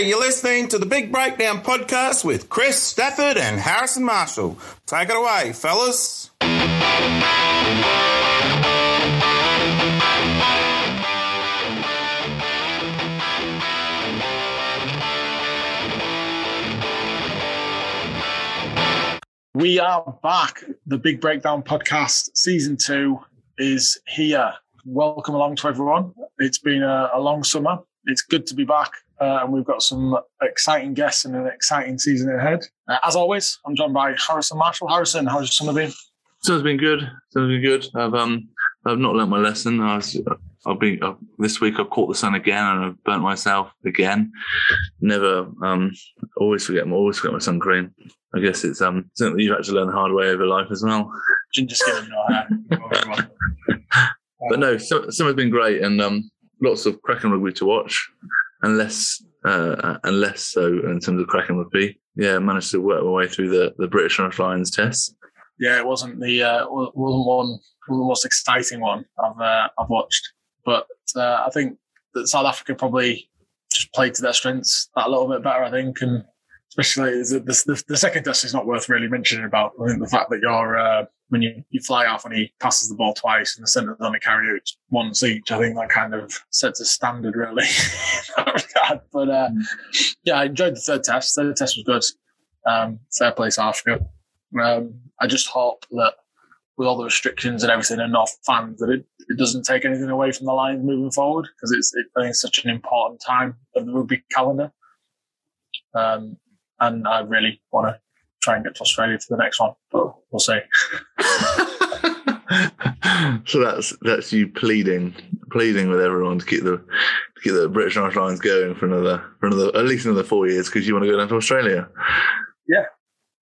You're listening to the Big Breakdown podcast with Kris Stafford and Harrison Marshall. Take it away, fellas. We are back. The Big Breakdown podcast, season two, is here. Welcome along to everyone. It's been a, a long summer. It's good to be back, uh, and we've got some exciting guests and an exciting season ahead. Uh, as always, I'm joined by Harrison Marshall. Harrison, how's your summer been? Summer's been good. Summer's been good. I've um I've not learnt my lesson. I was, I've been uh, this week. I've caught the sun again, and I've burnt myself again. Never um always forget. Always forget my sun cream. I guess it's um something you've had to learn the hard way over life as well. Ginger skin hair. But no, summer's been great, and um lots of cracking rugby to watch, and less uh and less so in terms of cracking rugby. Yeah, managed to work my way through the the British Irish Lions test. yeah, it wasn't the uh, wasn't one wasn't the most exciting one I've uh, I've watched, but uh, I think that South Africa probably just played to their strengths that a little bit better. I think, and especially the, the, the second test is not worth really mentioning about. I think the fact that you're uh, when you, you fly off and he passes the ball twice and the centre centre's only carry out once each. I think that kind of sets a standard really. but uh, yeah, I enjoyed the third test. The third test was good. Um, fair play South Africa. Um, I just hope that with all the restrictions and everything and not fans, that it, it doesn't take anything away from the Lions moving forward because it's it, I think it's such an important time of the rugby calendar. Um, and I really want to try and get to Australia for the next one, but we'll see. so that's that's you pleading pleading with everyone to keep the to keep the British Irish Lions going for another for another at least another four years because you want to go down to Australia. Yeah,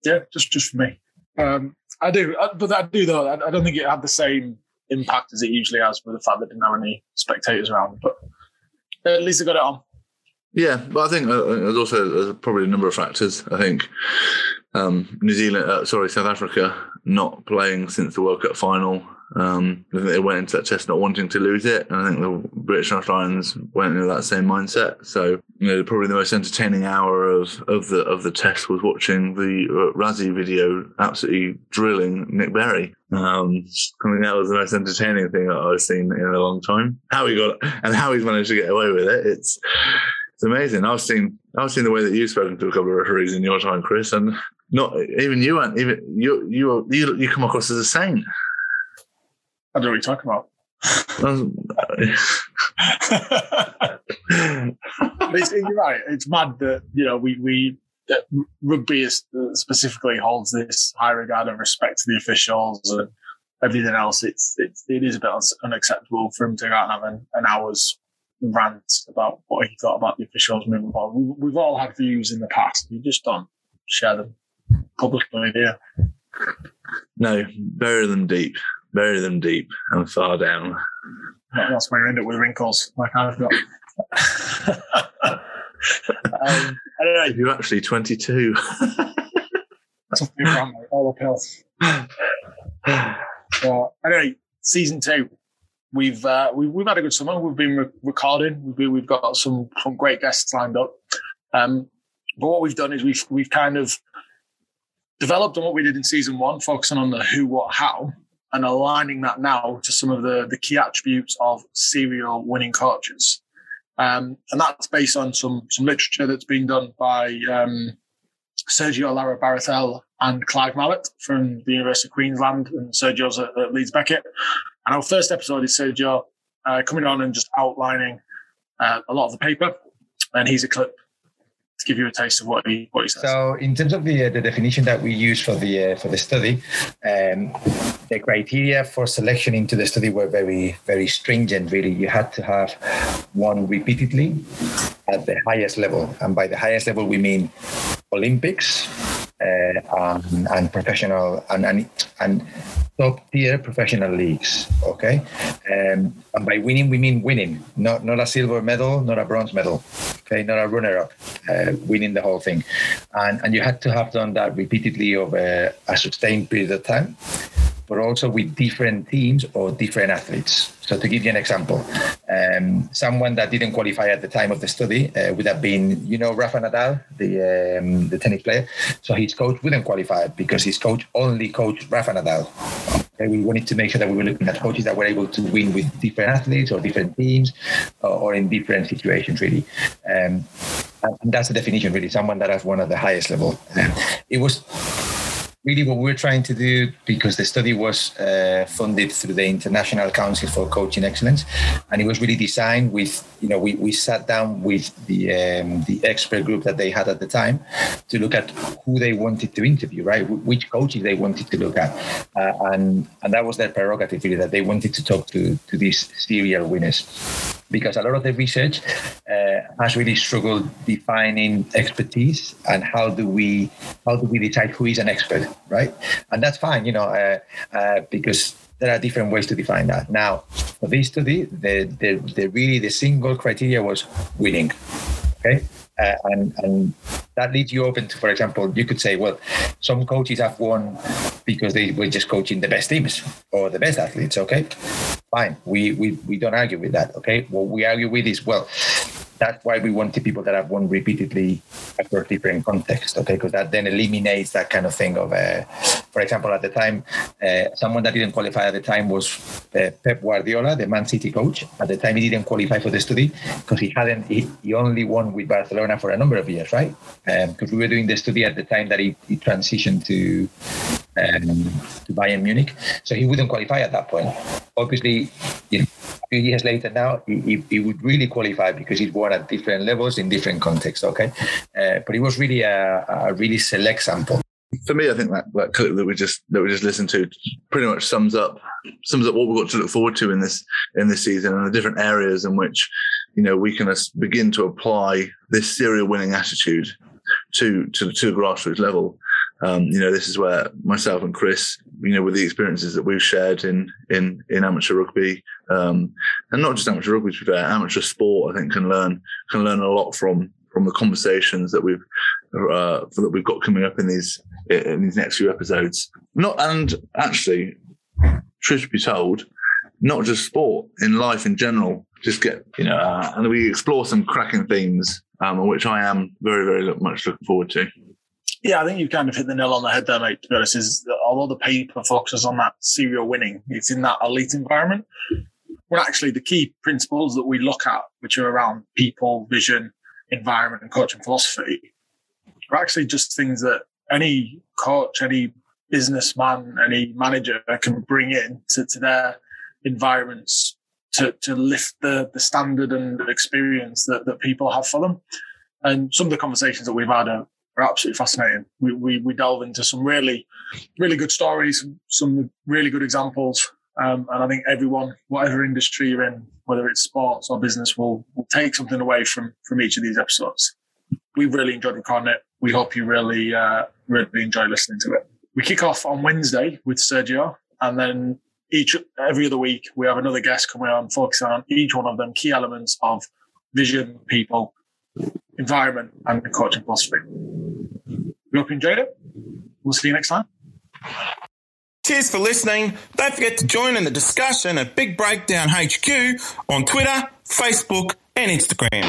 yeah, just just for me. Um, I do, I- but I do though. I, I don't think it had the same impact as it usually has with the fact that it didn't have any spectators around. But at least I got it on. Yeah, but I think uh, there's also there's probably a number of factors. I think um, New Zealand, uh, sorry, South Africa, not playing since the World Cup final. Um, I think they went into that test not wanting to lose it, and I think the British Irish Lions went into that same mindset. So, you know, probably the most entertaining hour of, of the of the test was watching the uh, Rassie video, absolutely drilling Nic Berry. Um, I think that was the most entertaining thing that I've seen in a long time. How he got and how he's managed to get away with it, it's it's amazing. I've seen I've seen the way that you've spoken to a couple of referees in your time, Kris, and not even you aren't even you you you you come across as a saint. I don't know what you're talking about. Um, but it's, you're right. It's mad that you know we we that rugby is, specifically holds this high regard and respect to the officials and everything else. It's it's it is a bit unacceptable for him to go out and have an, an hour's rant about what he thought about the officials moving forward. We, we've all had views in the past. You just don't share them publicly, do you? No, bury them deep, bury them deep and far down. That's where you end up with wrinkles, like I've got. um, anyway, You're actually 22. That's a big one. All uphill. But anyway, season two. We've uh, we've we've had a good summer. We've been re- recording. We've been, we've got some some great guests lined up. Um, but what we've done is we've we've kind of developed on what we did in season one, focusing on the who, what, how, and aligning that now to some of the the key attributes of serial winning coaches. Um, and that's based on some some literature that's been done by um, Sergio Lara-Bercial and Clive Mallett from the University of Queensland, and Sergio's at, at Leeds Beckett. And our first episode is Sergio uh, coming on and just outlining uh, a lot of the paper. And here's a clip to give you a taste of what he what he says. So, in terms of the uh, the definition that we use for the uh, for the study, um, the criteria for selection into the study were very very stringent. Really, you had to have won repeatedly at the highest level, and by the highest level we mean Olympics uh, and, and professional and and, and top tier professional leagues. Okay, um, and by winning we mean winning, not not a silver medal, not a bronze medal. Okay, not a runner-up, uh, winning the whole thing, and and you had to have done that repeatedly over a sustained period of time, but also with different teams or different athletes. So to give you an example, uh, Um, someone that didn't qualify at the time of the study uh, would have been, you know, Rafa Nadal, the um, the tennis player. So his coach wouldn't qualify because his coach only coached Rafa Nadal. Okay, we wanted to make sure that we were looking at coaches that were able to win with different athletes or different teams or, or in different situations, really. Um, and that's the definition, really. Someone that has won at the highest level. it was really what we're trying to do because the study was uh, funded through the international council for coaching excellence and it was really designed with you know we, we sat down with the um, the expert group that they had at the time to look at who they wanted to interview right? Which coaches they wanted to look at. Uh, and and that was their prerogative really that they wanted to talk to to these serial winners. Because a lot of the research has really struggled defining expertise and how do we how do we decide who is an expert, right? And that's fine, you know, uh, uh, because there are different ways to define that. Now, for this study, the, the, the really the single criteria was winning. Okay, uh, and and that leaves you open to, for example, you could say, well, some coaches have won because they were just coaching the best teams or the best athletes. Okay, fine. We we we don't argue with that. Okay, what we argue with is well, that's why we want the people that have won repeatedly across different contexts, okay? Because that then eliminates that kind of thing of, uh, for example, at the time, uh, someone that didn't qualify at the time was uh, Pep Guardiola, the Man City coach. At the time, he didn't qualify for the study because he hadn't, he, he, only won with Barcelona for a number of years, right? Because um, we were doing the study at the time that he, he transitioned to um, to Bayern Munich. So he wouldn't qualify at that point. Obviously, you know, few years later now, he, he, would really qualify because he's won at different levels in different contexts. Okay, uh, but it was really a, a, really select sample. For me, I think that, that clip that we just that we just listened to pretty much sums up sums up what we've got to look forward to in this in this season and the different areas in which you know we can begin to apply this serial winning attitude to to to the grassroots level um, you know, this is where myself and Kris, you know, with the experiences that we've shared in in in amateur rugby, um, and not just amateur rugby, to be fair, amateur sport, I think can learn can learn a lot from from the conversations that we've uh, that we've got coming up in these in these next few episodes. Not and actually, truth be told, not just sport in life in general. Just get you know, uh, and we explore some cracking themes, um, which I am very very much looking forward to. Yeah, I think you've kind of hit the nail on the head there, mate. To be honest, is although the paper focuses on that serial winning, it's in that elite environment. Well, actually, the key principles that we look at, which are around people, vision, environment, and coaching philosophy, are actually just things that any coach, any businessman, any manager can bring in to, to their environments to, to lift the, the standard and experience that, that people have for them. And some of the conversations that we've had are, are absolutely fascinating. We, we, we delve into some really, really good stories, some really good examples. Um, and I think everyone, whatever industry you're in, whether it's sports or business, will, will take something away from, from each of these episodes. We've really enjoyed recording it. We hope you really, uh, really enjoy listening to it. We kick off on Wednesday with Sergio and then each, every other week, we have another guest coming on, focusing on each one of them key elements of vision, people, environment, and the coaching philosophy. We hope you enjoyed it. We'll see you next time. Cheers for listening. Don't forget to join in the discussion at Big Breakdown HQ on Twitter, Facebook, and Instagram.